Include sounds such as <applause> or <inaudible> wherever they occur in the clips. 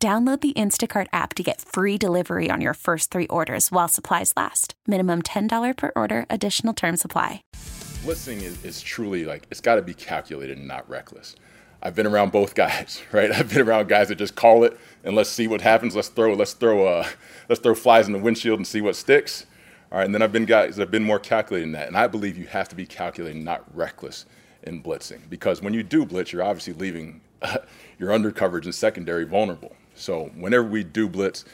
Download the Instacart app to get free delivery on your first three orders while supplies last. Minimum $10 per order, additional term supply. Blitzing is, is truly like, it's got to be calculated and not reckless. I've been around both guys, <laughs> right? I've been around guys that just call it and let's see what happens. Let's throw, let's throw, uh, let's throw flies in the windshield and see what sticks. All right, and then I've been guys that have been more calculated than that. And I believe you have to be calculated, not reckless in blitzing. Because when you do blitz, you're obviously leaving uh, <laughs> your undercoverage and secondary vulnerable. So whenever we do blitz,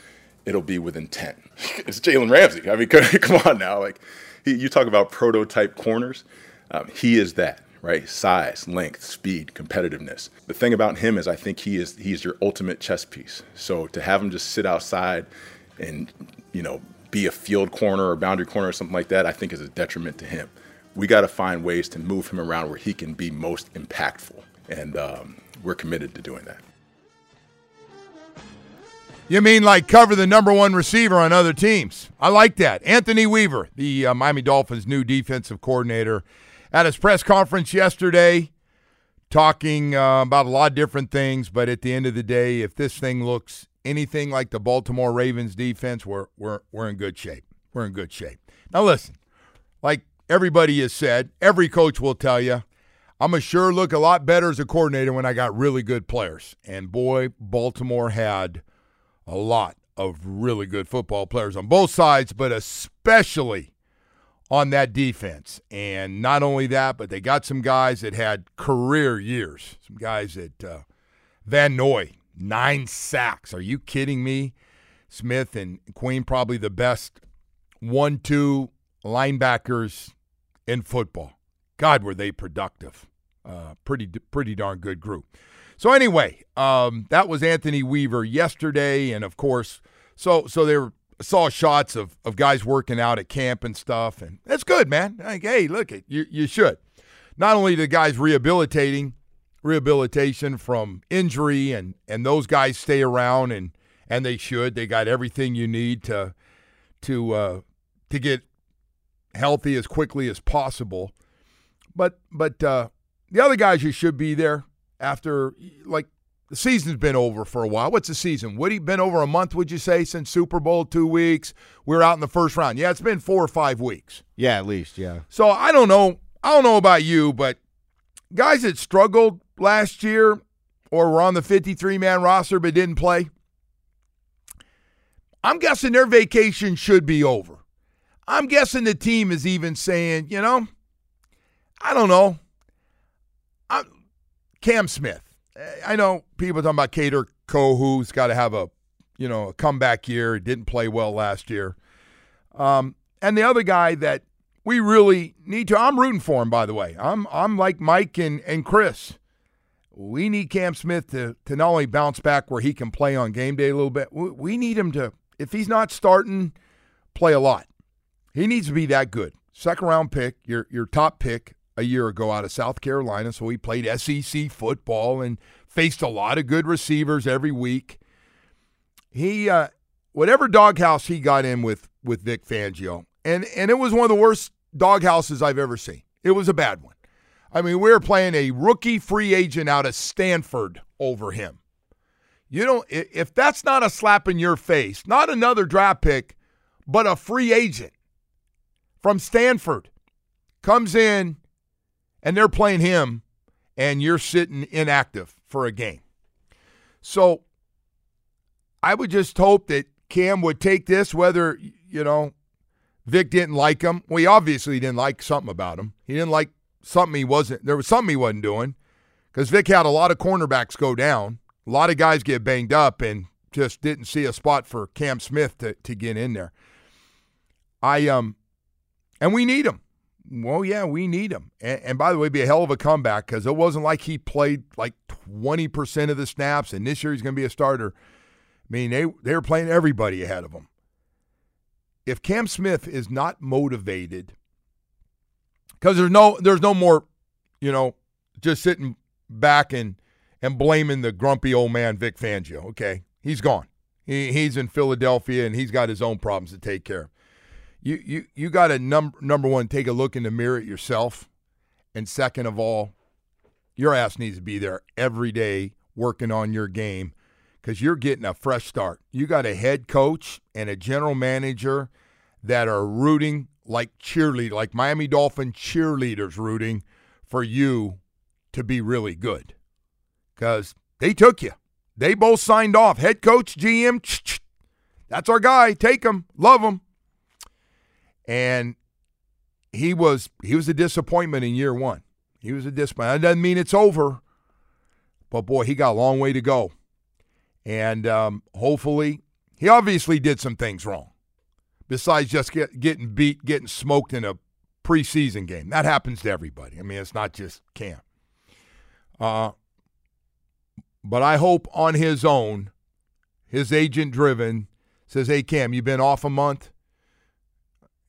it'll be with intent. <laughs> it's Jalen Ramsey. I mean, <laughs> come on now. Like, he, you talk about prototype corners. Um, he is that, right? Size, length, speed, competitiveness. The thing about him is, I think he is he's your ultimate chess piece. So to have him just sit outside and you know be a field corner or boundary corner or something like that, I think is a detriment to him. We got to find ways to move him around where he can be most impactful, and um, we're committed to doing that. You mean like cover the number one receiver on other teams? I like that. Anthony Weaver, the uh, Miami Dolphins' new defensive coordinator, at his press conference yesterday, talking uh, about a lot of different things. But at the end of the day, if this thing looks anything like the Baltimore Ravens defense, we're we're we're in good shape. We're in good shape. Now listen, like everybody has said, every coach will tell you, I'm a sure look a lot better as a coordinator when I got really good players. And boy, Baltimore had a lot of really good football players on both sides, but especially on that defense. And not only that, but they got some guys that had career years. Some guys that uh, Van Noy, nine sacks. Are you kidding me? Smith and Queen, probably the best one two linebackers in football. God, were they productive. Uh, pretty, pretty darn good group. So anyway, um, that was Anthony Weaver yesterday, and of course, so so they were, saw shots of, of guys working out at camp and stuff, and that's good, man. Like, hey, look, you you should. Not only the guys rehabilitating, rehabilitation from injury, and and those guys stay around, and and they should. They got everything you need to to uh, to get healthy as quickly as possible. But but uh, the other guys you should be there after like the season's been over for a while. What's the season? Would he been over a month? Would you say since Super Bowl two weeks? We're out in the first round. Yeah, it's been four or five weeks. Yeah, at least. Yeah. So I don't know. I don't know about you, but guys that struggled last year or were on the 53 man roster but didn't play, I'm guessing their vacation should be over. I'm guessing the team is even saying, you know, I don't know. Cam Smith. I know people talking about Kader Kohou's got to have a, you know, a comeback year. Didn't play well last year. Um, and the other guy that we really need to. I'm rooting for him, by the way. I'm I'm like Mike and, and Chris. We need Cam Smith to to not only bounce back where he can play on game day a little bit. We need him to, if he's not starting, play a lot. He needs to be that good. Second round pick, your your top pick a year ago out of South Carolina, so he played SEC football and faced a lot of good receivers every week. He uh, whatever doghouse he got in with with Vic Fangio, and and it was one of the worst doghouses I've ever seen. It was a bad one. I mean, we were playing a rookie free agent out of Stanford over him. You know, if that's not a slap in your face, not another draft pick, but a free agent from Stanford comes in and they're playing him, and you're sitting inactive for a game. So I would just hope that Cam would take this, whether, you know, Vic didn't like him. Well, he obviously didn't like something about him. He didn't like something he wasn't, there was something he wasn't doing because Vic had a lot of cornerbacks go down, a lot of guys get banged up, and just didn't see a spot for Cam Smith to, to get in there. I, um, and we need him well, yeah, we need him. And, and by the way, be a hell of a comeback because it wasn't like he played like 20% of the snaps and this year he's going to be a starter. I mean, they they were playing everybody ahead of him. If Cam Smith is not motivated, because there's no there's no more, you know, just sitting back and and blaming the grumpy old man Vic Fangio. Okay, he's gone. He, he's in Philadelphia and he's got his own problems to take care of. You you you got to number number one take a look in the mirror at yourself, and second of all, your ass needs to be there every day working on your game because you're getting a fresh start. You got a head coach and a general manager that are rooting like cheerlead, like Miami Dolphin cheerleaders rooting for you to be really good because they took you. They both signed off. Head coach, GM, that's our guy. Take him, love him. And he was he was a disappointment in year one. He was a disappointment. That doesn't mean it's over, but boy, he got a long way to go. And um, hopefully, he obviously did some things wrong, besides just get, getting beat, getting smoked in a preseason game. That happens to everybody. I mean, it's not just Cam. Uh, but I hope on his own, his agent driven, says, Hey, Cam, you've been off a month.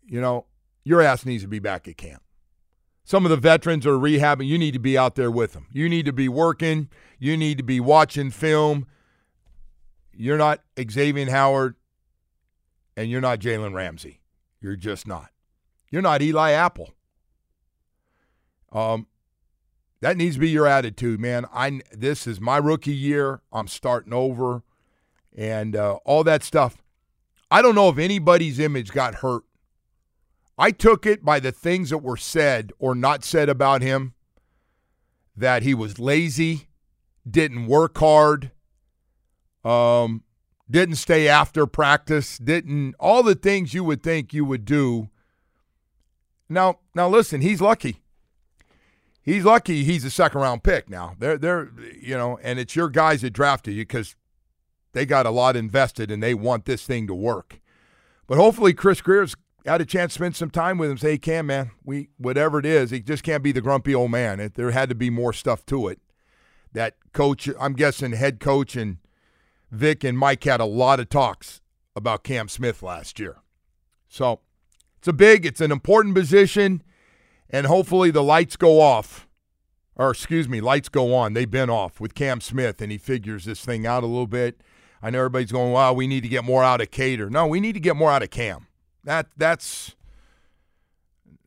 You know, your ass needs to be back at camp. Some of the veterans are rehabbing. You need to be out there with them. You need to be working. You need to be watching film. You're not Xavier Howard and you're not Jalen Ramsey. You're just not. You're not Eli Apple. Um, that needs to be your attitude, man. I this is my rookie year. I'm starting over, and uh, all that stuff. I don't know if anybody's image got hurt. I took it by the things that were said or not said about him. That he was lazy, didn't work hard, um, didn't stay after practice, didn't all the things you would think you would do. Now, now listen, he's lucky. He's lucky he's a second round pick now. They're they're you know, and it's your guys that drafted you because they got a lot invested and they want this thing to work. But hopefully Chris Grier's had a chance to spend some time with him. Say, hey, Cam, man, we whatever it is, he just can't be the grumpy old man. It, there had to be more stuff to it. That coach, I'm guessing head coach and Vic and Mike had a lot of talks about Cam Smith last year. So it's a big, it's an important position, and hopefully the lights go off. Or excuse me, lights go on. They've been off with Cam Smith, and he figures this thing out a little bit. I know everybody's going, "Wow, we need to get more out of Kader." No, we need to get more out of Cam. That that's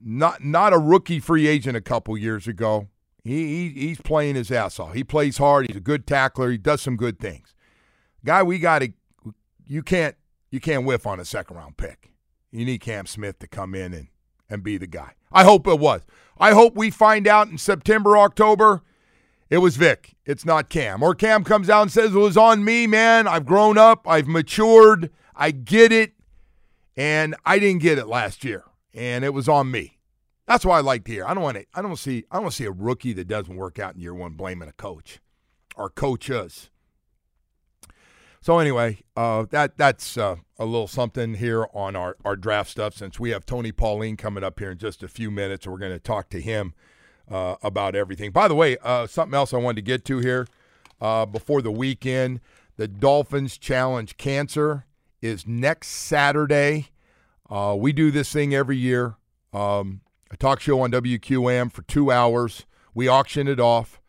not not a rookie free agent a couple years ago. He, he he's playing his ass off. He plays hard. He's a good tackler. He does some good things guy we got to you can't you can't whiff on a second round pick. You need Cam Smith to come in and and be the guy. I hope it was. I hope we find out in September, October, it was Vic. It's not Cam. Or Cam comes out and says it was on me, man. I've grown up. I've matured. I get it. And I didn't get it last year. And it was on me. That's why I like to hear. I don't want to I don't see I don't see a rookie that doesn't work out in year one blaming a coach or coaches. So anyway, uh, that that's uh, a little something here on our, our draft stuff. Since we have Tony Pauline coming up here in just a few minutes, we're going to talk to him uh, about everything. By the way, uh, something else I wanted to get to here uh, before the weekend: the Dolphins Challenge Cancer is next Saturday. Uh, we do this thing every year. Um, a talk show on WQAM for two hours. We auction it off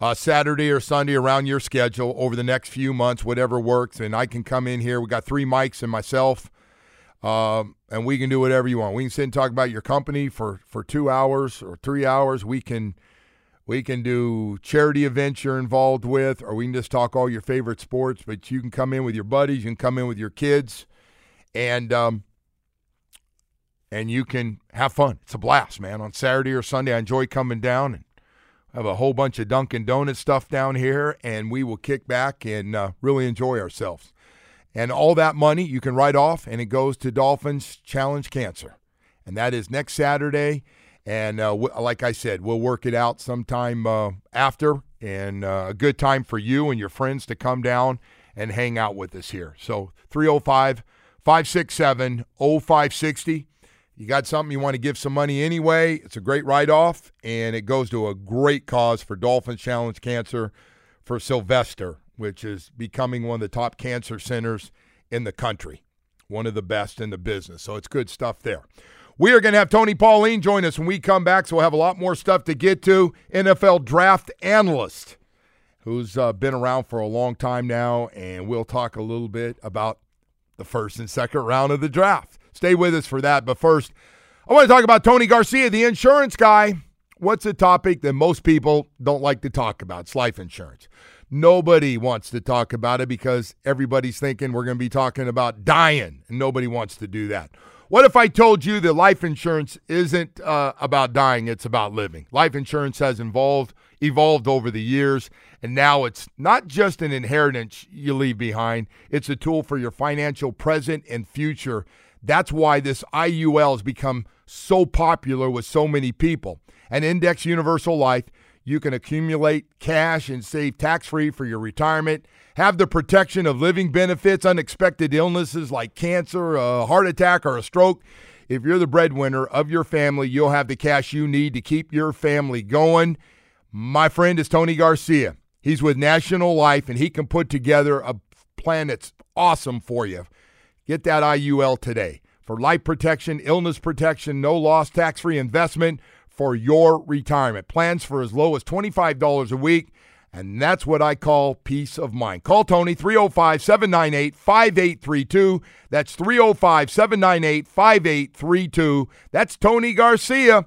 uh, Saturday or Sunday around your schedule over the next few months, whatever works. And I can come in here. We got three mics and myself, um, and we can do whatever you want. We can sit and talk about your company for for two hours or three hours. We can we can do charity events you're involved with, or we can just talk all your favorite sports. But you can come in with your buddies, you can come in with your kids, and um, and you can have fun. It's a blast, man. On Saturday or Sunday, I enjoy coming down and have a whole bunch of Dunkin' Donut stuff down here, and we will kick back and uh, really enjoy ourselves. And all that money you can write off, and it goes to Dolphins Challenge Cancer. And that is next Saturday. And uh, w- like I said, we'll work it out sometime uh, after, and uh, a good time for you and your friends to come down and hang out with us here. So 305 567 0560 you got something you want to give some money anyway, it's a great write off, and it goes to a great cause for Dolphins Challenge Cancer for Sylvester. which is becoming one of the top cancer centers in the country, one of the best in the business. So it's good stuff there. We are going to have Tony Pauline join us when we come back, so we'll have a lot more stuff to get to. NFL draft analyst who's uh, been around for a long time now, and we'll talk a little bit about the first and second round of the draft. Stay with us for that. But first, I want to talk about Tony Garcia, the insurance guy. What's a topic that most people don't like to talk about? It's life insurance. Nobody wants to talk about it because everybody's thinking we're going to be talking about dying, and nobody wants to do that. What if I told you that life insurance isn't uh, about dying, it's about living? Life insurance has involved, evolved over the years, and now it's not just an inheritance you leave behind, it's a tool for your financial present and future. That's why this IUL has become so popular with so many people. An index universal life, you can accumulate cash and save tax free for your retirement have the protection of living benefits, unexpected illnesses like cancer, a heart attack, or a stroke. If you're the breadwinner of your family, you'll have the cash you need to keep your family going. My friend is Tony Garcia. He's with National Life, and he can put together a plan that's awesome for you. Get that IUL today for life protection, illness protection, no loss, tax free investment for your retirement. Plans for as low as $25 a week. And that's what I call peace of mind. Call Tony 305 798 5832. That's 305 798 5832. That's Tony Garcia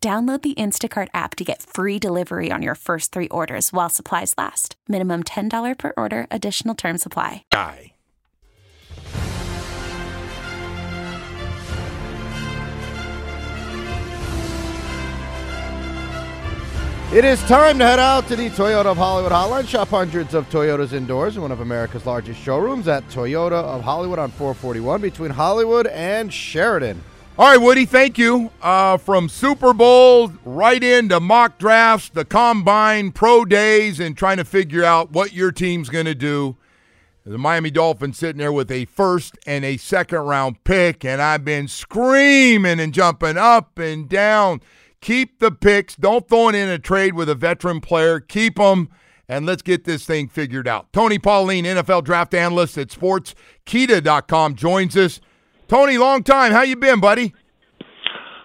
Download the Instacart app to get free delivery on your first three orders while supplies last. Minimum $10 per order, additional term supply. Guy. It is time to head out to the Toyota of Hollywood hotline. Shop hundreds of Toyotas indoors in one of America's largest showrooms at Toyota of Hollywood on 441 between Hollywood and Sheridan. All right, Woody, thank you. Uh, from Super Bowl right into mock drafts, the combine, pro days, and trying to figure out what your team's going to do. The Miami Dolphins sitting there with a first and a second round pick, and I've been screaming and jumping up and down. Keep the picks. Don't throw it in a trade with a veteran player. Keep them, and let's get this thing figured out. Tony Pauline, NFL draft analyst at SportsKeeda.com, joins us. Tony, long time. How you been, buddy?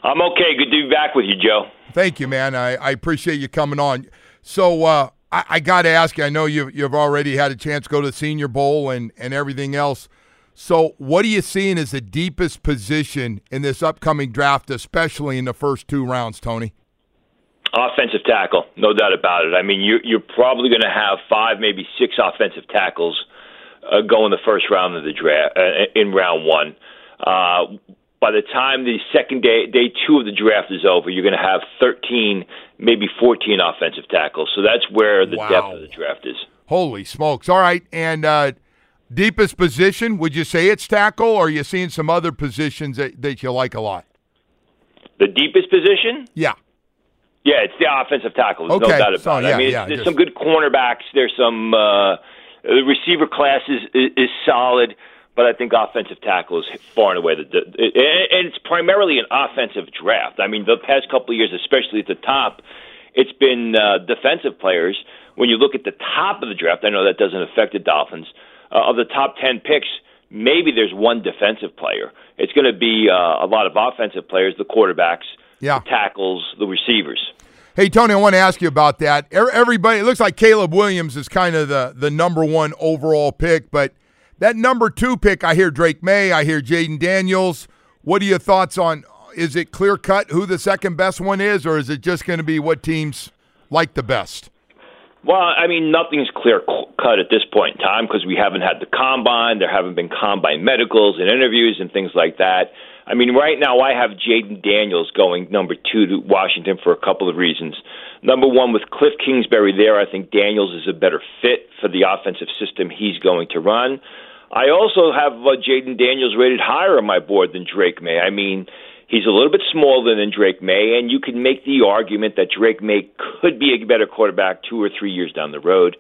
I'm okay. Good to be back with you, Joe. Thank you, man. I, I appreciate you coming on. So uh, I, I got to ask you. I know you've you've already had a chance to go to the Senior Bowl and and everything else. So what are you seeing as the deepest position in this upcoming draft, especially in the first two rounds, Tony? Offensive tackle, no doubt about it. I mean, you're, you're probably going to have five, maybe six offensive tackles uh, go in the first round of the draft, uh, in round one. Uh, by the time the second day, day two of the draft is over, you're going to have 13, maybe 14 offensive tackles. So that's where the wow. depth of the draft is. Holy smokes! All right, and uh, deepest position, would you say it's tackle, or are you seeing some other positions that, that you like a lot? The deepest position? Yeah. Yeah, it's the offensive tackle. There's okay. no doubt about so, it. Yeah, I mean, yeah, there's just... some good cornerbacks. There's some uh, the receiver class is, is, is solid but I think offensive tackle is far and away the, the and it's primarily an offensive draft. I mean, the past couple of years, especially at the top, it's been uh, defensive players. When you look at the top of the draft, I know that doesn't affect the Dolphins. Uh, of the top ten picks, maybe there's one defensive player. It's going to be uh, a lot of offensive players, the quarterbacks, yeah. the tackles, the receivers. Hey Tony, I want to ask you about that. Everybody, it looks like Caleb Williams is kind of the the number one overall pick, but that number two pick, I hear Drake Maye, I hear Jayden Daniels. What are your thoughts on? Is it clear cut who the second best one is, or is it just going to be what teams like the best? Well, I mean, nothing's clear cut at this point in time because we haven't had the combine. There haven't been combine medicals and interviews and things like that. I mean, right now I have Jayden Daniels going number two to Washington for a couple of reasons. Number one, with Cliff Kingsbury there, I think Daniels is a better fit for the offensive system he's going to run. I also have uh, Jayden Daniels rated higher on my board than Drake Maye. I mean, he's a little bit smaller than Drake Maye, and you can make the argument that Drake Maye could be a better quarterback two or three years down the road.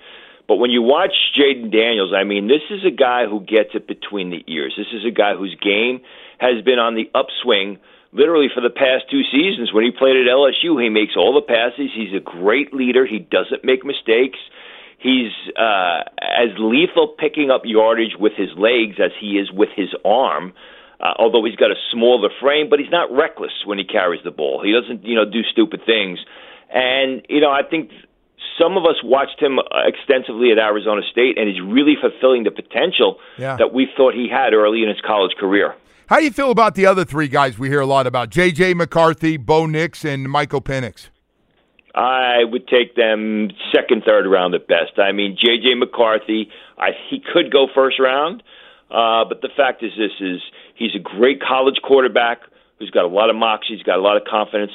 But when you watch Jayden Daniels, I mean, this is a guy who gets it between the ears. This is a guy whose game has been on the upswing literally for the past two seasons. When he played at LSU, he makes all the passes. He's a great leader. He doesn't make mistakes. He's uh, as lethal picking up yardage with his legs as he is with his arm. Uh, although he's got a smaller frame, but he's not reckless when he carries the ball. He doesn't, you know, do stupid things. And you know, I think some of us watched him extensively at Arizona State, and he's really fulfilling the potential yeah. that we thought he had early in his college career. How do you feel about the other three guys we hear a lot about? J.J. McCarthy, Bo Nix, and Michael Penix. I would take them second, third round at best. I mean, J.J. McCarthy, I, he could go first round, uh, but the fact is, this is he's a great college quarterback who's got a lot of moxie, he's got a lot of confidence.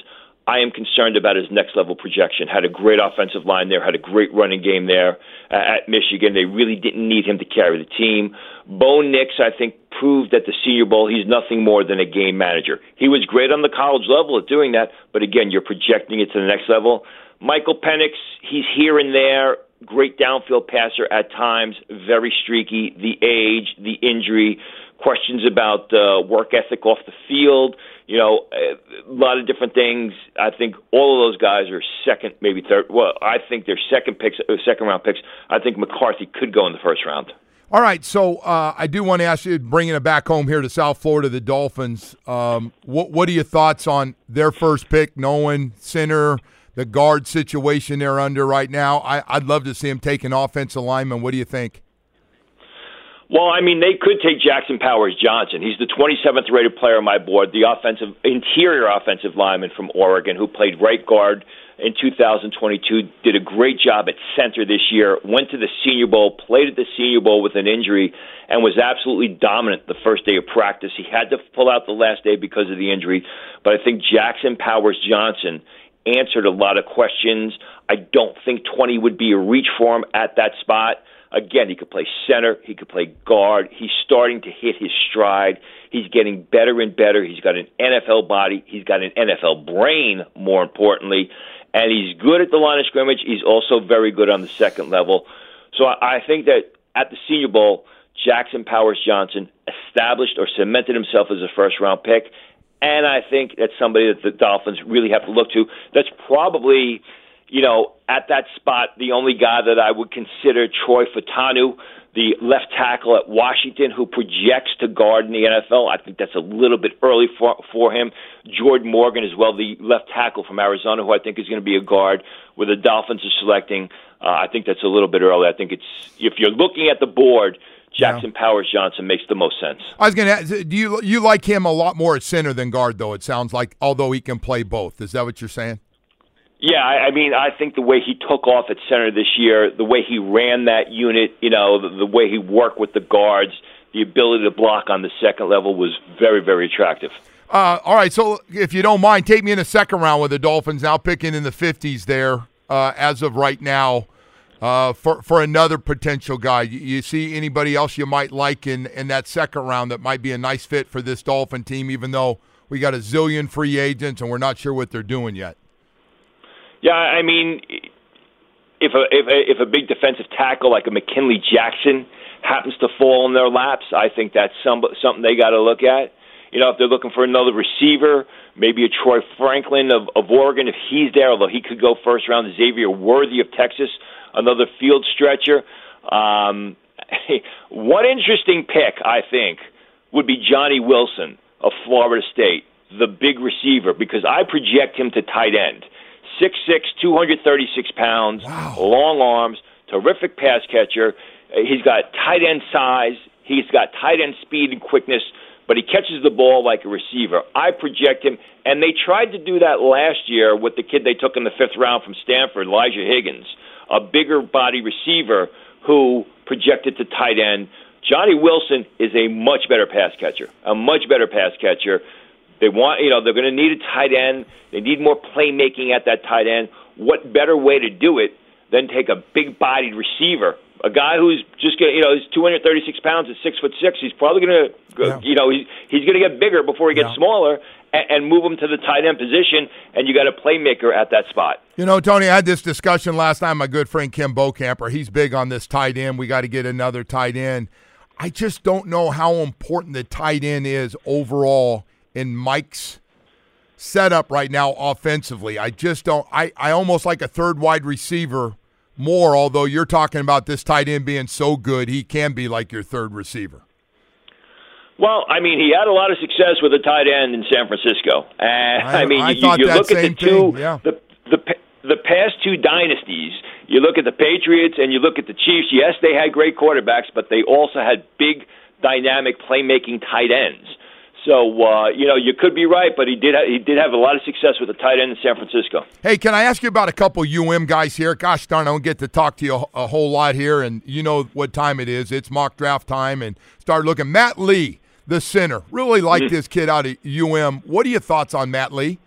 I am concerned about his next level projection. Had a great offensive line there, had a great running game there uh, at Michigan. They really didn't need him to carry the team. Bo Nix, I think, proved at the Senior Bowl he's nothing more than a game manager. He was great on the college level at doing that, but again, you're projecting it to the next level. Michael Penix, he's here and there, great downfield passer at times, very streaky. The age, the injury, questions about uh, work ethic off the field you know, a lot of different things. I think all of those guys are second, maybe third. Well, I think they're second picks, uh, second round picks. I think McCarthy could go in the first round. All right, so uh, I do want to ask you, bringing it back home here to South Florida, the Dolphins. Um, what what are your thoughts on their first pick, knowing center, the guard situation they're under right now? I, I'd love to see him take an offensive lineman. What do you think? Well, I mean, they could take Jackson Powers Johnson. He's the 27th rated player on my board, the offensive interior offensive lineman from Oregon who played right guard in 2022, did a great job at center this year, went to the Senior Bowl, played at the Senior Bowl with an injury, and was absolutely dominant the first day of practice. He had to pull out the last day because of the injury, but I think Jackson Powers Johnson answered a lot of questions. I don't think 20 would be a reach for him at that spot. Again, he could play center, he could play guard. He's starting to hit his stride. He's getting better and better. He's got an NFL body, he's got an NFL brain, more importantly, and he's good at the line of scrimmage. He's also very good on the second level. So I think that at the Senior Bowl, Jackson Powers Johnson established or cemented himself as a first round pick. And I think that's somebody that the Dolphins really have to look to. That's probably you know, at that spot, the only guy that I would consider Troy Fautanu, the left tackle at Washington, who projects to guard in the NFL. I think that's a little bit early for for him. Jordan Morgan as well, the left tackle from Arizona, who I think is going to be a guard. Where the Dolphins are selecting, uh, I think that's a little bit early. I think it's if you're looking at the board. Jackson yeah. Powers Johnson makes the most sense. I was going to ask, do you you like him a lot more at center than guard though? It sounds like although he can play both. Is that what you're saying? Yeah, I mean, I think the way he took off at center this year, the way he ran that unit, you know, the, the way he worked with the guards, the ability to block on the second level was very, very attractive. Uh, all right, so if you don't mind, take me in the second round with the Dolphins. Now picking in the 50s there uh, as of right now uh, for for another potential guy. You, you, see anybody else you might like in in that second round that might be a nice fit for this Dolphin team, even though we got a zillion free agents and we're not sure what they're doing yet. Yeah, I mean, if a if a, if a big defensive tackle like a McKinley Jackson happens to fall in their laps, I think that's some, something they got to look at. You know, if they're looking for another receiver, maybe a Troy Franklin of, of Oregon, if he's there, although he could go first round. Xavier Worthy of Texas, another field stretcher. Um, <laughs> one interesting pick, I think, would be Johnny Wilson of Florida State, the big receiver, because I project him to tight end. 6'6", 236 pounds, wow. long arms, terrific pass catcher. Uh, he's got tight end size. He's got tight end speed and quickness, but he catches the ball like a receiver. I project him, and they tried to do that last year with the kid they took in the fifth round from Stanford, Elijah Higgins, a bigger body receiver who projected to tight end. Johnny Wilson is a much better pass catcher, a much better pass catcher They want, you know, they're going to need a tight end. They need more playmaking at that tight end. What better way to do it than take a big-bodied receiver, a guy who's just going, you know, he's 236 pounds at six foot six. He's probably going to, Yeah. you know, he's he's going to get bigger before he gets Yeah. smaller, and, and move him to the tight end position. And you got a playmaker at that spot. You know, Tony, I had this discussion last time. My good friend Kim Bokamper, he's big on this tight end. We got to get another tight end. I just don't know how important the tight end is overall in Mike's setup right now offensively. I just don't. I, I almost like a third wide receiver more, although you're talking about this tight end being so good, he can be like your third receiver. Well, I mean, he had a lot of success with a tight end in San Francisco, and I- I, mean, I you, you look at the two, thing, yeah. the the the past two dynasties. You look at the Patriots and you look at the Chiefs. Yes, they had great quarterbacks, but they also had big, dynamic playmaking tight ends. So uh, you know, you could be right, but he did ha- he did have a lot of success with a tight end in San Francisco. Hey, can I ask you about a couple UM guys here? Gosh darn, I don't get to talk to you a, a whole lot here, and you know what time it is. It's mock draft time, and start looking. Matt Lee, the center, really like Mm-hmm. this kid out of UM. What are your thoughts on Matt Lee?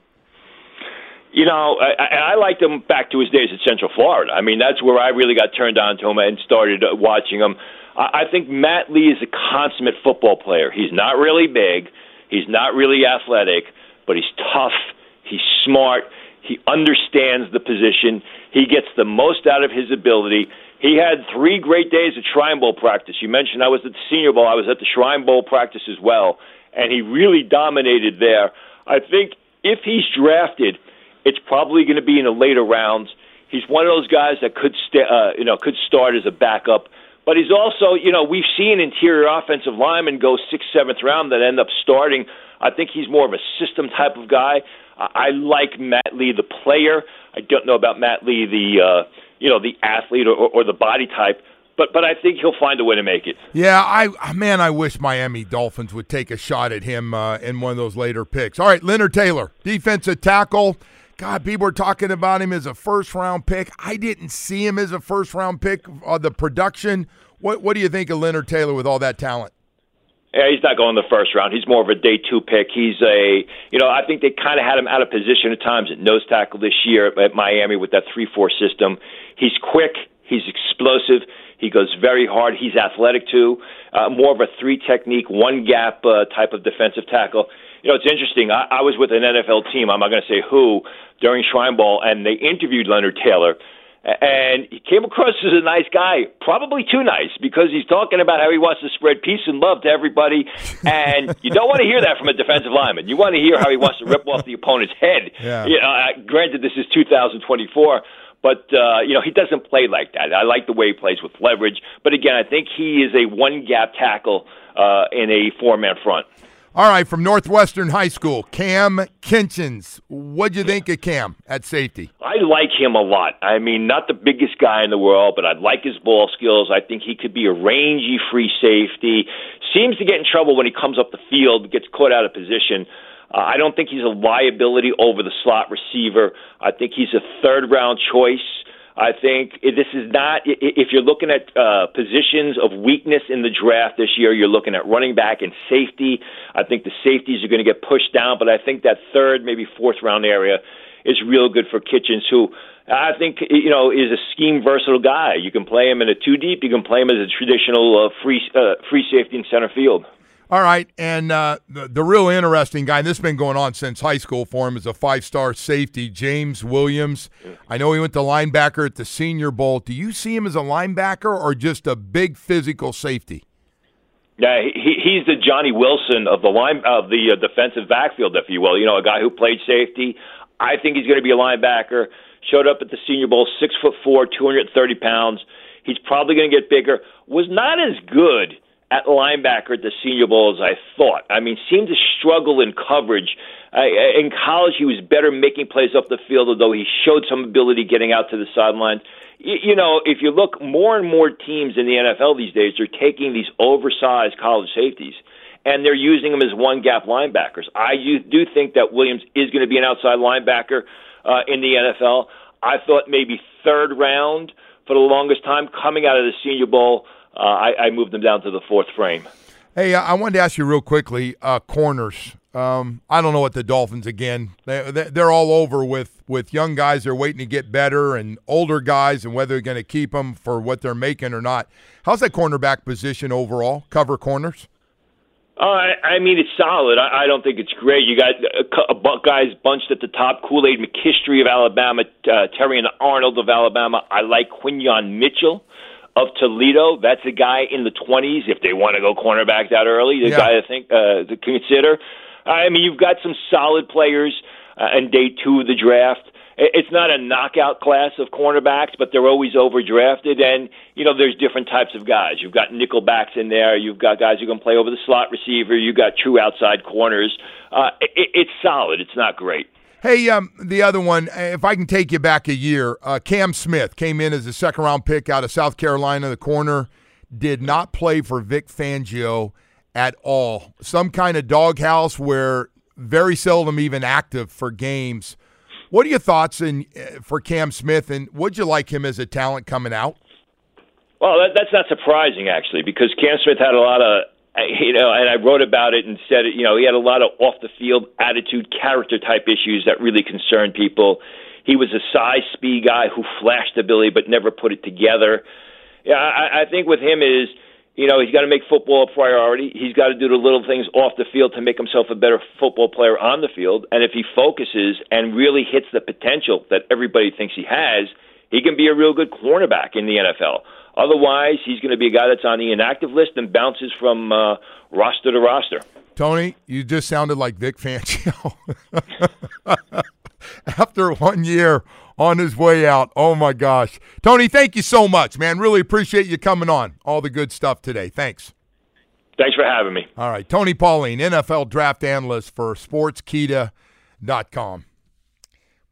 You know, I, I I liked him back to his days at Central Florida. I mean, that's where I really got turned on to him and started uh, watching him. I, I think Matt Lee is a consummate football player. He's not really big, he's not really athletic, but he's tough. He's smart. He understands the position. He gets the most out of his ability. He had three great days of Shrine Bowl practice. You mentioned I was at the Senior Bowl. I was at the Shrine Bowl practice as well, and he really dominated there. I think if he's drafted, it's probably going to be in the later rounds. He's one of those guys that could, sta uh, you know, could start as a backup. But he's also, you know, we've seen interior offensive linemen go sixth, seventh round that end up starting. I think he's more of a system type of guy. I, I like Matt Lee, the player. I don't know about Matt Lee, the, uh, you know, the athlete or, or the body type. But but I think he'll find a way to make it. Yeah, I man, I wish Miami Dolphins would take a shot at him uh, in one of those later picks. All right, Leonard Taylor, defensive tackle. God, people are talking about him as a first round pick. I didn't see him as a first round pick. Uh, the production. What what do you think of Leonard Taylor with all that talent? Yeah, he's not going the first round. He's more of a day two pick. He's a, you know, I think they kind of had him out of position at times at nose tackle this year at Miami with that three-four system. He's quick. He's explosive. He goes very hard. He's athletic too. Uh, more of a three technique, one gap uh, type of defensive tackle. You know, it's interesting. I, I was with an NFL team. I'm not going to say who during Shrine Bowl, and they interviewed Leonard Taylor and he came across as a nice guy, probably too nice because he's talking about how he wants to spread peace and love to everybody, and you don't want to hear that from a defensive lineman. You want to hear how he wants to rip off the opponent's head. Yeah. You know, uh, granted, this is 2024. But uh, you know he doesn't play like that. I like the way he plays with leverage. But again, I think he is a one gap tackle uh, in a four man front. All right, from Northwestern High School, Cam Kinchens. What'd you think of Cam at safety? I like him a lot. I mean, not the biggest guy in the world, but I like his ball skills. I think he could be a rangy free safety. Seems to get in trouble when he comes up the field, gets caught out of position. Uh, I don't think he's a liability over the slot receiver. I think he's a third round choice. I think this is not, if you're looking at uh, positions of weakness in the draft this year, you're looking at running back and safety. I think the safeties are going to get pushed down, but I think that third, maybe fourth round area is real good for Kinchens, who I think you know is a scheme versatile guy. You can play him in a two deep, you can play him as a traditional uh, free uh, free safety in center field. All right, and uh, the, the real interesting guy, and this has been going on since high school for him, is a five star safety, James Williams. I know he went to linebacker at the Senior Bowl. Do you see him as a linebacker or just a big physical safety? Yeah, he, he's the Johnny Wilson of the line of the uh, defensive backfield, if you will. You know, a guy who played safety. I think he's going to be a linebacker. Showed up at the Senior Bowl, six foot four, two hundred thirty pounds. He's probably going to get bigger. Was not as good at linebacker at the Senior Bowl as I thought. I mean, seemed to struggle in coverage. Uh, in college, he was better making plays up the field, although he showed some ability getting out to the sidelines. You, know, if you look, more and more teams in the NFL these days are taking these oversized college safeties and they're using them as one gap linebackers. I do think that Williams is going to be an outside linebacker uh, in the NFL. I thought maybe third round for the longest time coming out of the Senior Bowl. Uh, I, I moved them down to the fourth frame. Hey, uh, I wanted to ask you real quickly uh, corners. Um, I don't know what the Dolphins again. They, they're all over with with young guys. They're waiting to get better, and older guys, and whether they're going to keep them for what they're making or not. How's that cornerback position overall? Cover corners. Uh, I mean, it's solid. I, I don't think it's great. You got a, a guys bunched at the top: Kool Aid McKinstry of Alabama, uh, and Arnold of Alabama. I like Quinyon Mitchell of Toledo. That's a guy in the 20s. If they want to go cornerback that early, the Yeah. guy I think uh, to consider. I mean, you've got some solid players uh, in day two of the draft. It's not a knockout class of cornerbacks, but they're always overdrafted. And, you know, there's different types of guys. You've got nickelbacks in there. You've got guys who can play over the slot receiver. You've got true outside corners. Uh, it, it's solid. It's not great. Hey, um, the other one, if I can take you back a year, uh, Cam Smith came in as a second round pick out of South Carolina, the corner, did not play for Vic Fangio at all. Some kind of doghouse where very seldom even active for games. What are your thoughts in, uh, for Cam Smith, and would you like him as a talent coming out? Well, that, that's not surprising actually, because Cam Smith had a lot of, you know, and I wrote about it and said, you know, he had a lot of off the field attitude, character type issues that really concerned people. He was a size speed guy who flashed ability but never put it together. Yeah, I, I think with him is, you know, he's got to make football a priority. He's got to do the little things off the field to make himself a better football player on the field. And if he focuses and really hits the potential that everybody thinks he has, he can be a real good cornerback in the NFL. Otherwise, he's going to be a guy that's on the inactive list and bounces from uh, roster to roster. Tony, you just sounded like Vic Fangio. <laughs> After one year on his way out. Oh my gosh. Tony, thank you so much, man. Really appreciate you coming on. All the good stuff today. Thanks. Thanks for having me. All right. Tony Pauline, NFL draft analyst for sportskeeda.com.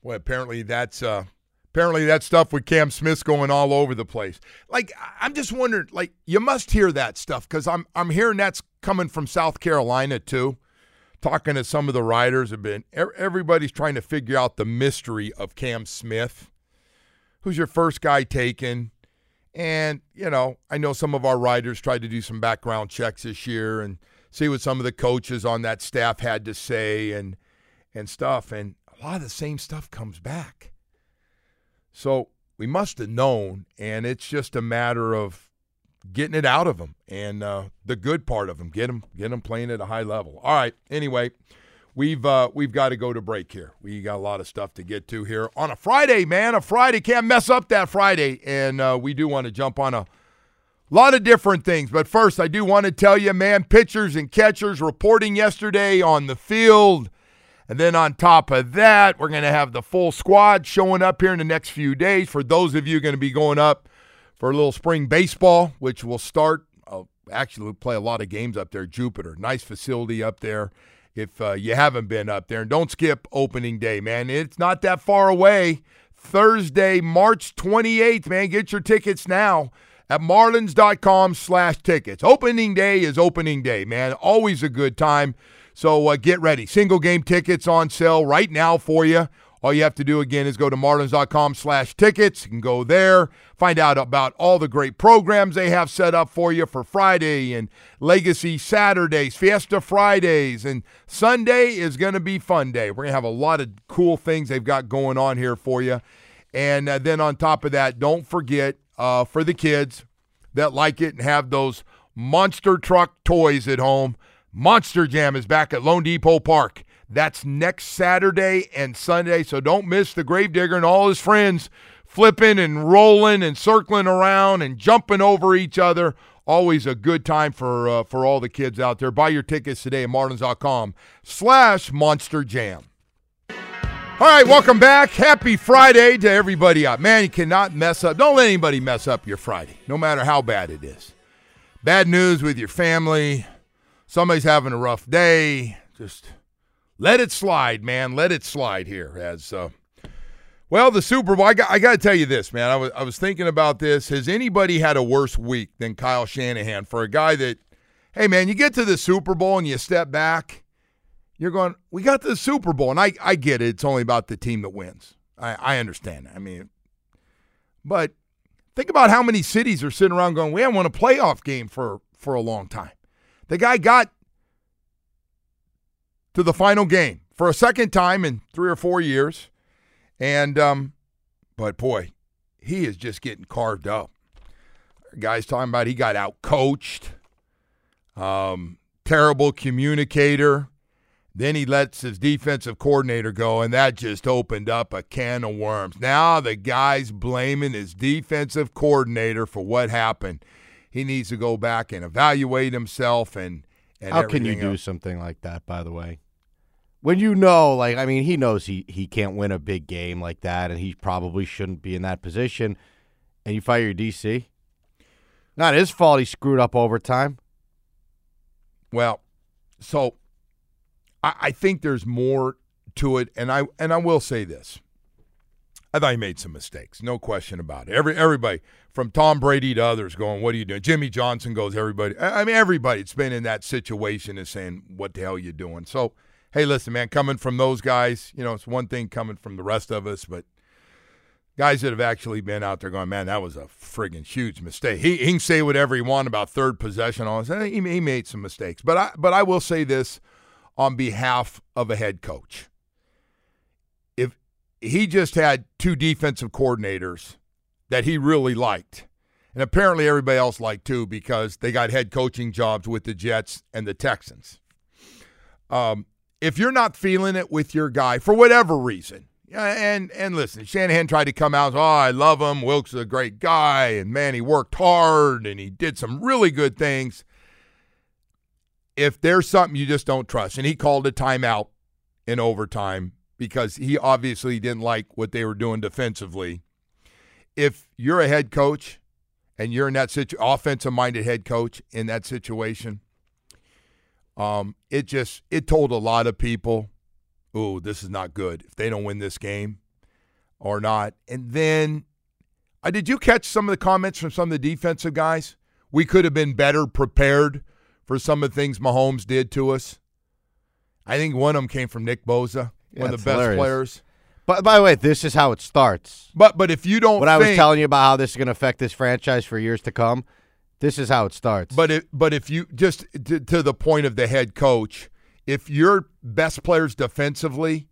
Well, apparently that's uh apparently that stuff with Cam Smith's going all over the place. Like I'm just wondering, like you must hear that stuff because I'm I'm hearing that's coming from South Carolina too. Talking to some of the writers have been everybody's trying to figure out the mystery of Cam Smith. Who's your first guy taken? And, you know, I know some of our writers tried to do some background checks this year and see what some of the coaches on that staff had to say and and stuff. And a lot of the same stuff comes back. So we must have known, and it's just a matter of getting it out of them and uh, the good part of them. Get them, get them playing at a high level. All right. Anyway, we've uh, we've got to go to break here. We got a lot of stuff to get to here on a Friday, man. A Friday can't mess up that Friday, and uh, we do want to jump on a lot of different things. But first, I do want to tell you, man, pitchers and catchers reporting yesterday on the field. And then on top of that, we're going to have the full squad showing up here in the next few days. For those of you going to be going up for a little spring baseball, which will start, uh, actually, we'll play a lot of games up there. Jupiter, nice facility up there. If uh, you haven't been up there, and don't skip opening day, man. It's not that far away. Thursday, March 28th, man. Get your tickets now at marlins.com slash tickets. Opening day is opening day, man. Always a good time. So uh, get ready. Single game tickets on sale right now for you. All you have to do again is go to marlins.com slash tickets. You can go there, find out about all the great programs they have set up for you for Friday and Legacy Saturdays, Fiesta Fridays, and Sunday is going to be fun day. We're going to have a lot of cool things they've got going on here for you. And uh, then on top of that, don't forget uh, for the kids that like it and have those monster truck toys at home, Monster Jam is back at loanDepot Park. That's next Saturday and Sunday, so don't miss the Gravedigger and all his friends flipping and rolling and circling around and jumping over each other. Always a good time for uh, for all the kids out there. Buy your tickets today at marlins.com slash monster jam. All right, welcome back. Happy Friday to everybody out. Man, you cannot mess up. Don't let anybody mess up your Friday, no matter how bad it is. Bad news with your family. Somebody's having a rough day. Just let it slide, man. Let it slide here. As uh, well, the Super Bowl. I got, I got to tell you this, man. I was I was thinking about this. Has anybody had a worse week than Kyle Shanahan for a guy that, hey, man, you get to the Super Bowl and you step back, you're going, we got to the Super Bowl, and I I get it. It's only about the team that wins. I I understand. I mean, but think about how many cities are sitting around going, we haven't won a playoff game for for a long time. The guy got to the final game for a second time in three or four years. And, um, but boy, he is just getting carved up. Guys talking about he got out coached, um, terrible communicator. Then he lets his defensive coordinator go, and that just opened up a can of worms. Now the guy's blaming his defensive coordinator for what happened. He needs to go back and evaluate himself and. and How can you do else. something like that? By the way, when you know, like, I mean, he knows he he can't win a big game like that, and he probably shouldn't be in that position. And you fire your DC. Not his fault. He screwed up overtime. Well, so I, I think there's more to it, and I and I will say this. I thought he made some mistakes, no question about it. Every everybody from Tom Brady to others going, "What are you doing?" Jimmy Johnson goes, "Everybody." I mean, everybody that's been in that situation is saying, "What the hell are you doing?" So, hey, listen, man, coming from those guys, you know, it's one thing coming from the rest of us, but guys that have actually been out there going, man, that was a friggin' huge mistake. He, he can say whatever he want about third possession. All this. He, he made some mistakes, but I but I will say this on behalf of a head coach. If he just had two defensive coordinators that he really liked, and apparently everybody else liked too because they got head coaching jobs with the Jets and the Texans. Um, if you're not feeling it with your guy for whatever reason, and and listen, Shanahan tried to come out. Oh, I love him. Wilks is a great guy, and man, he worked hard and he did some really good things. If there's something you just don't trust, and he called a timeout in overtime because he obviously didn't like what they were doing defensively. If you're a head coach and you're in that situ- offensive-minded head coach in that situation, um, it just it told a lot of people ooh, this is not good if they don't win this game or not. And then, uh, did you catch some of the comments from some of the defensive guys? We could have been better prepared for some of the things Mahomes did to us. I think one of them came from Nick Bosa, Yeah, one of the best hilarious. players. But by the way, this is how it starts. But but if you don't, When I was think- telling you about how this is going to affect this franchise for years to come, this is how it starts. But it, but if you just to, to the point of the head coach, if your best players defensively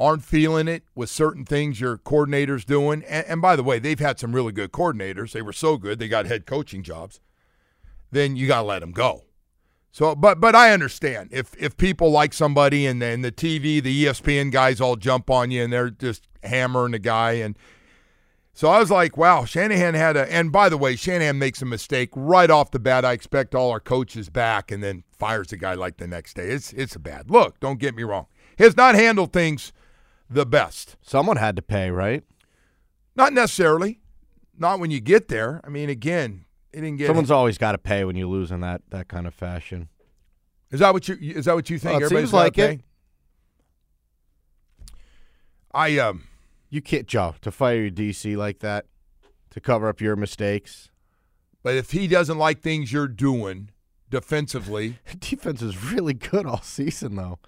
aren't feeling it with certain things your coordinator's doing, and, and by the way, they've had some really good coordinators. They were so good they got head coaching jobs. Then you got to let them go. So, but but I understand if if people like somebody and then the TV, the ESPN guys all jump on you and they're just hammering the guy and so I was like, wow, Shanahan had a. And by the way, Shanahan makes a mistake right off the bat. I expect all our coaches back, and then fires the guy like the next day. It's it's a bad look. Don't get me wrong. He has not handled things the best. Someone had to pay, right? Not necessarily. Not when you get there. I mean, again, he didn't get. Someone's always got to pay when you lose in that that kind of fashion. Is that what you? Is that what you think? Well, it Everybody's seems like gotta it. I um. You can't, Joe, to fire your DC like that, to cover up your mistakes. But if he doesn't like things you're doing defensively, <laughs> Defense is really good all season, though.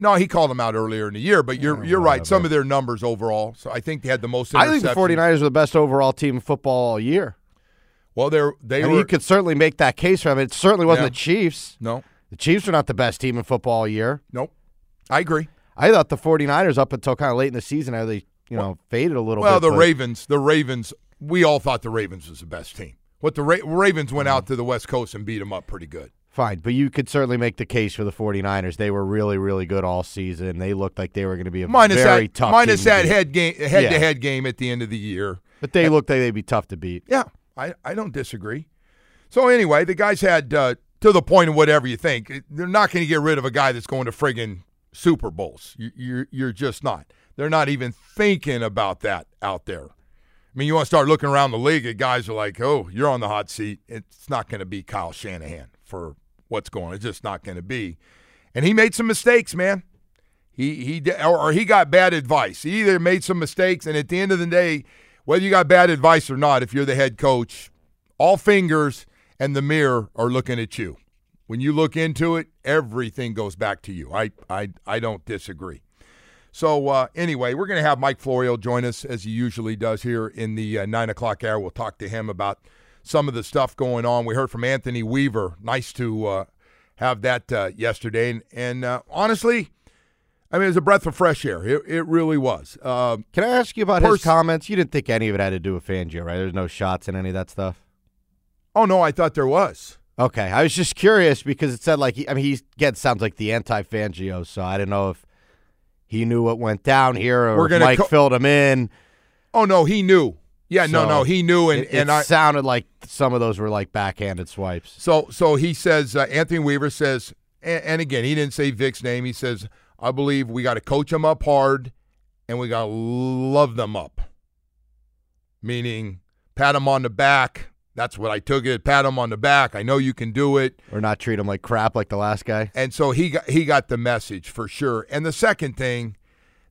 no, he called them out earlier in the year. But you're you're right. Some of their numbers overall. So I think they had the most. I think the interceptions. 49ers are the best overall team in football all year. Well, they're they I mean, were you could certainly make that case for them. It certainly wasn't Yeah. the Chiefs. no, The Chiefs are not the best team in football all year. nope. I agree. I thought the 49ers up until kind of late in the season, how they, you know, faded a little Well, bit. the but- Ravens, the Ravens, we all thought the Ravens was the best team. What the Ra- Ravens went out mm. to the West Coast and beat them up pretty good. Fine, but you could certainly make the case for the 49ers. They were really, really good all season. They looked like they were going to be a Minus very that, tough minus team to that beat. head game, head to head game at the end of the year. But they looked like they'd be tough to beat. Yeah, I, I don't disagree. So anyway, the guys had uh, to the point of whatever you think. They're not going to get rid of a guy that's going to friggin' Super Bowls. You, you're you're just not. They're not even thinking about that out there. I mean, you want to start looking around the league at guys are like, oh, you're on the hot seat. It's not going to be Kyle Shanahan for what's going. on. It's just not going to be. And he made some mistakes, man. He he or, or he got bad advice. He either made some mistakes, and at the end of the day, whether you got bad advice or not, if you're the head coach, all fingers and the mirror are looking at you. When you look into it, everything goes back to you. I I I don't disagree. So uh, anyway, we're going to have Mike Florio join us as he usually does here in the uh, nine o'clock hour. We'll talk to him about some of the stuff going on. We heard from Anthony Weaver. Nice to uh, have that uh, yesterday. And, and uh, honestly, I mean, it was a breath of fresh air. It, it really was. Uh, Can I ask you about his comments? You didn't think any of it had to do with Fangio, right? There's no shots in any of that stuff. oh, no, I thought there was. Okay, I was just curious because it said like he, I mean he again sounds like the anti-Fangio, so I didn't know if he knew what went down here or We're gonna Mike co- filled him in. Oh, no, he knew. Yeah, no, So, no, he knew. And, it, and it I. sounded like some of those were like backhanded swipes. So, so he says, uh, Anthony Weaver says, and, and again, he didn't say Vic's name. He says, I believe we got to coach them up hard and we got to love them up. Meaning, pat them on the back. That's what I took it. Pat them on the back. I know you can do it. Or not treat them like crap like the last guy. And so he got he got the message for sure. And the second thing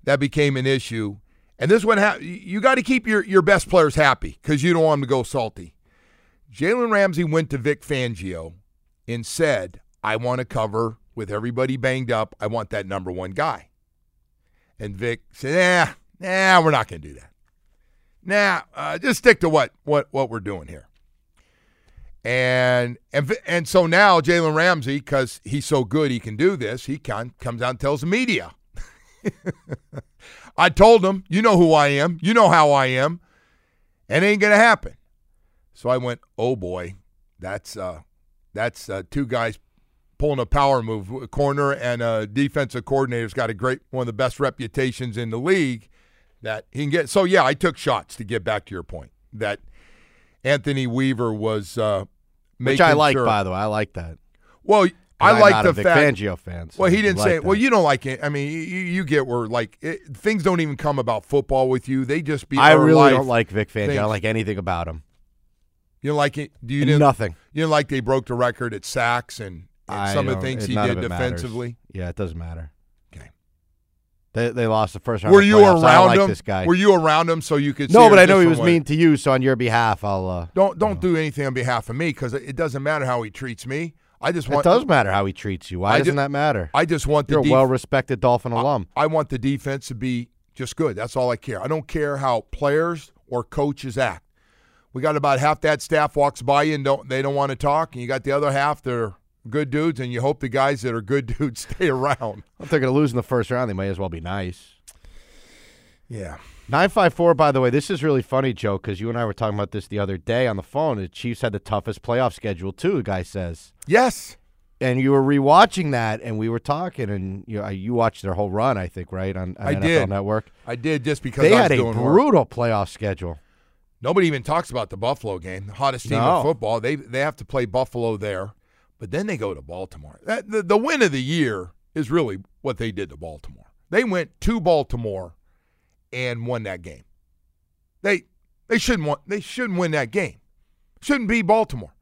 that became an issue, and this one ha- you got to keep your your best players happy because you don't want them to go salty. Jalen Ramsey went to Vic Fangio and said, "I want to cover with everybody banged up. I want that number one guy." And Vic said, "Nah, nah, we're not going to do that. Nah, uh, just stick to what what what we're doing here." And and and so now Jalen Ramsey, because he's so good, he can do this. He can comes out and tells the media. <laughs> I told him, you know who I am, you know how I am, and it ain't gonna happen. So I went, oh boy, that's uh, that's uh, two guys pulling a power move. A corner and a defensive coordinator's got a great one of the best reputations in the league that he can get. So yeah, I took shots to get back to your point that Anthony Weaver was uh, Which I like, sure- by the way. I like that. Well, I I'm like the fact. Fangio fan. so Well, he didn't like say. that. Well, you don't like it. I mean, you, you get where like it, things don't even come about football with you. They just be. I really don't like Vic Fangio. I don't like anything about him. You don't like it. Do you Nothing. You didn't like they broke the record at sacks and I some of the things he did it matters. defensively. Yeah, it doesn't matter. Okay. They they lost the first round. Were you. I around like him? This guy. Were you around him so you could? no, but I know he was way? mean to you, so on your behalf, I'll. Uh, Don't don't do anything on behalf of me because it doesn't matter how he treats me. I just it want. does matter how he treats you. Why I doesn't that matter? I just want the You're a well-respected Dolphin alum. I want the defense to be just good. That's all I care. I don't care how players or coaches act. We got about half that staff walks by you and don't they don't want to talk, and you got the other half that are good dudes, and you hope the guys that are good <laughs> dudes stay around. if they're going to lose in the first round, they might as well be nice. Yeah. Nine five four. By the way, this is really funny, Joe, because you and I were talking about this the other day on the phone. The Chiefs had the toughest playoff schedule too. The guy says, Yes. and you were rewatching that, and we were talking, and you you watched their whole run, I think, right on, on I NFL did. Network. I did just because They I was had a doing work. brutal playoff schedule. Nobody even talks about the Buffalo game, the hottest team No. in football. They they have to play Buffalo there, but then they go to Baltimore. That, the, the win of the year is really what they did to Baltimore. They went to Baltimore and won that game. They they shouldn't want they shouldn't win that game. Shouldn't be Baltimore.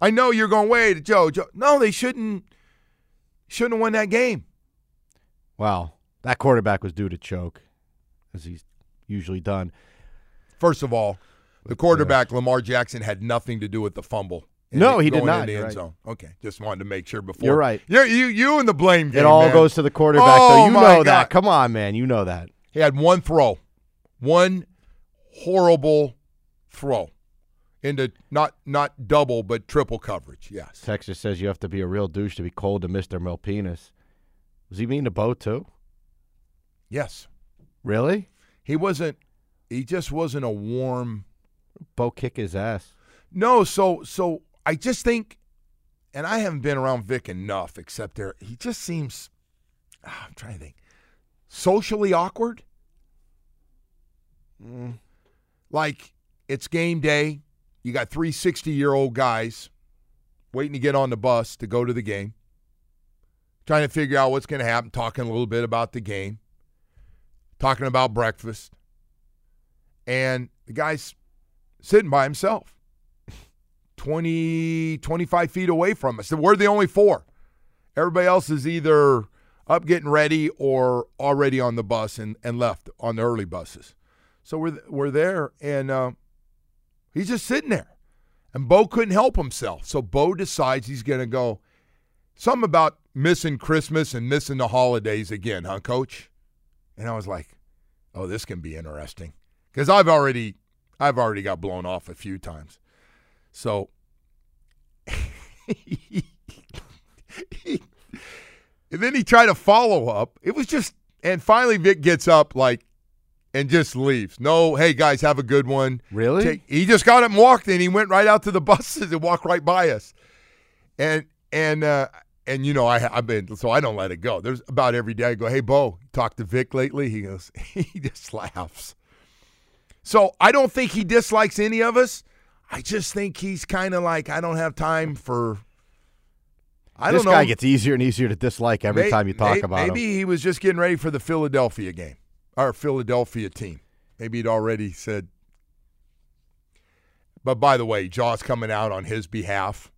I know you're going wait, Joe. Joe. No, they shouldn't shouldn't have won that game. Wow, that quarterback was due to choke, as he's usually done. First of all, the quarterback Lamar Jackson had nothing to do with the fumble. No, he did not. In the end right. zone. Okay, just wanted to make sure before. You're right. You're, you you in the blame game. It all man. goes to the quarterback, Oh, though. You know God. that. Come on, man. You know that. He had one throw, one horrible throw into not not double but triple coverage. Yes. Texas says you have to be a real douche to be cold to Mr. Milpenis. Was he mean to Bo too? Yes. Really? He wasn't. He just wasn't a warm. Bo kick his ass. No. So so I just think, and I haven't been around Vic enough, except there. He just seems. ah, I'm trying to think. Socially awkward. Like it's game day. You got three 60 year old guys waiting to get on the bus to go to the game, trying to figure out what's going to happen, talking a little bit about the game, talking about breakfast. And the guy's sitting by himself, 20, 25 feet away from us. We're the only four. Everybody else is either up getting ready or already on the bus and, and left on the early buses. So we're we're there, and uh, he's just sitting there. And Bo couldn't help himself, so Bo decides he's going to go. Something about missing Christmas and missing the holidays again, huh, Coach? And I was like, "Oh, this can be interesting," because I've already I've already got blown off a few times. So and then he tried to follow up. It was just, and finally Vic gets up like and just leaves. No, hey guys, have a good one. Really? Take, he just got up and walked, and he went right out to the <laughs> buses and walked right by us. And and uh, and you know I I've been so I don't let it go. There's about every day I go, hey Bo, talk to Vic lately. He goes, <laughs> he just laughs. So I don't think he dislikes any of us. I just think he's kind of like I don't have time for. I this don't know. guy gets easier and easier to dislike every May- time you talk may- about him. Maybe he was just getting ready for the Philadelphia game, our Philadelphia team. Maybe he'd already said. But by the way, Jaws coming out on his behalf,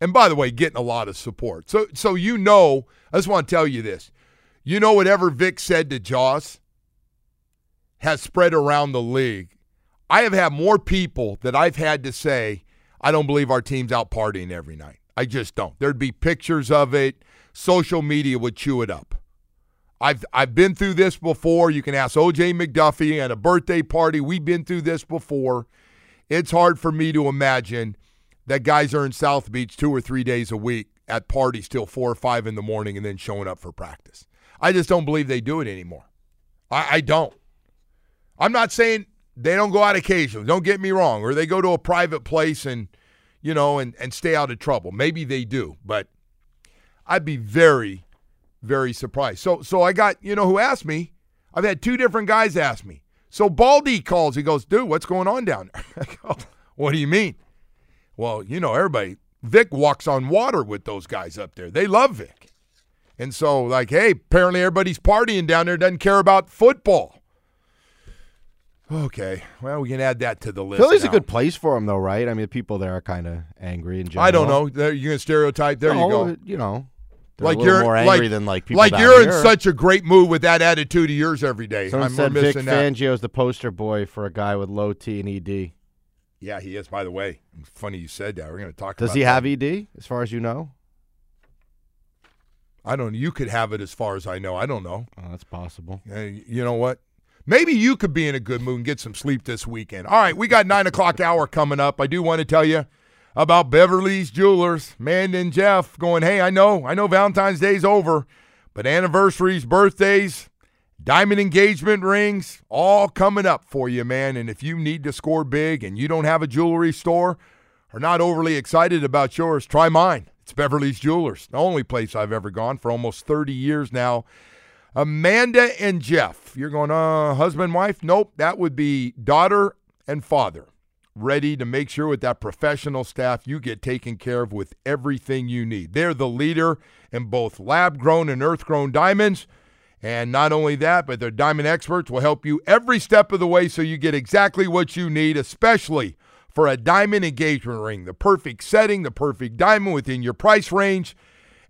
and by the way, getting a lot of support. So, so you know, I just want to tell you this. You know, whatever Vic said to Jaws has spread around the league. I have had more people that I've had to say, I don't believe our team's out partying every night. I just don't. There'd be pictures of it. Social media would chew it up. I've I've been through this before. You can ask OJ McDuffie at a birthday party. We've been through this before. It's hard for me to imagine that guys are in South Beach two or three days a week at parties till four or five in the morning and then showing up for practice. I just don't believe they do it anymore. I, I don't. I'm not saying they don't go out occasionally. Don't get me wrong. Or they go to a private place and, you know, and, and stay out of trouble. Maybe they do, but I'd be very, very surprised. So so I got, you know, who asked me? I've had two different guys ask me. So Baldy calls. He goes, dude, what's going on down there? <laughs> Go, what do you mean? Well, you know, everybody, Vic walks on water with those guys up there. They love Vic. And so, like, hey, apparently everybody's partying down there, doesn't care about football. Okay, well, we can add that to the list. Philly's a good place for him, though, right? I mean, the people there are kind of angry general. I don't know. There- You're gonna stereotype. There you go. You know, they're Like you're more like, angry than like people like you're in such a great mood with that attitude of yours every day. Someone I'm said Vic that. Fangio's the poster boy for a guy with low T and ED. Yeah, he is. By the way, funny you said that. We're gonna talk. Does he that. have ED, as far as you know? I don't. You could have it as far as I know. I don't know. Oh, that's possible. Uh, you know what? Maybe you could be in a good mood and get some sleep this weekend. All right, we got nine o'clock hour coming up. I do want to tell you about Beverly's Jewelers. Man and Jeff going, hey, I know, I know Valentine's Day's over, but anniversaries, birthdays, diamond engagement rings, all coming up for you, man. And if you need to score big and you don't have a jewelry store or not overly excited about yours, try mine. It's Beverly's Jewelers, the only place I've ever gone for almost 30 years now. Amanda and Jeff. You're going, uh, husband, wife? Nope, that would be daughter and father. Ready to make sure with that professional staff you get taken care of with everything you need. They're the leader in both lab grown and earth grown diamonds. And not only that, but their diamond experts will help you every step of the way so you get exactly what you need, especially for a diamond engagement ring. The perfect setting, the perfect diamond within your price range.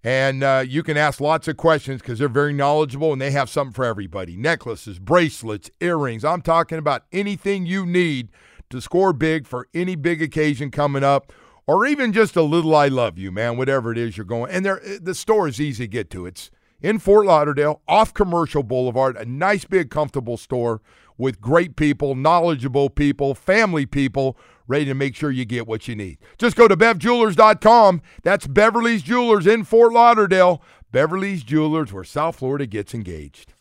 And uh, you can ask lots of questions because they're very knowledgeable and they have something for everybody necklaces, bracelets, earrings. I'm talking about anything you need to score big for any big occasion coming up or even just a little I love you, man, whatever it is you're going. And there, the store is easy to get to. It's in Fort Lauderdale, off Commercial Boulevard, a nice, big, comfortable store with great people, knowledgeable people, family people ready to make sure you get what you need. Just go to bevjewelers.com. That's Beverly's Jewelers in Fort Lauderdale. Beverly's Jewelers, where South Florida gets engaged.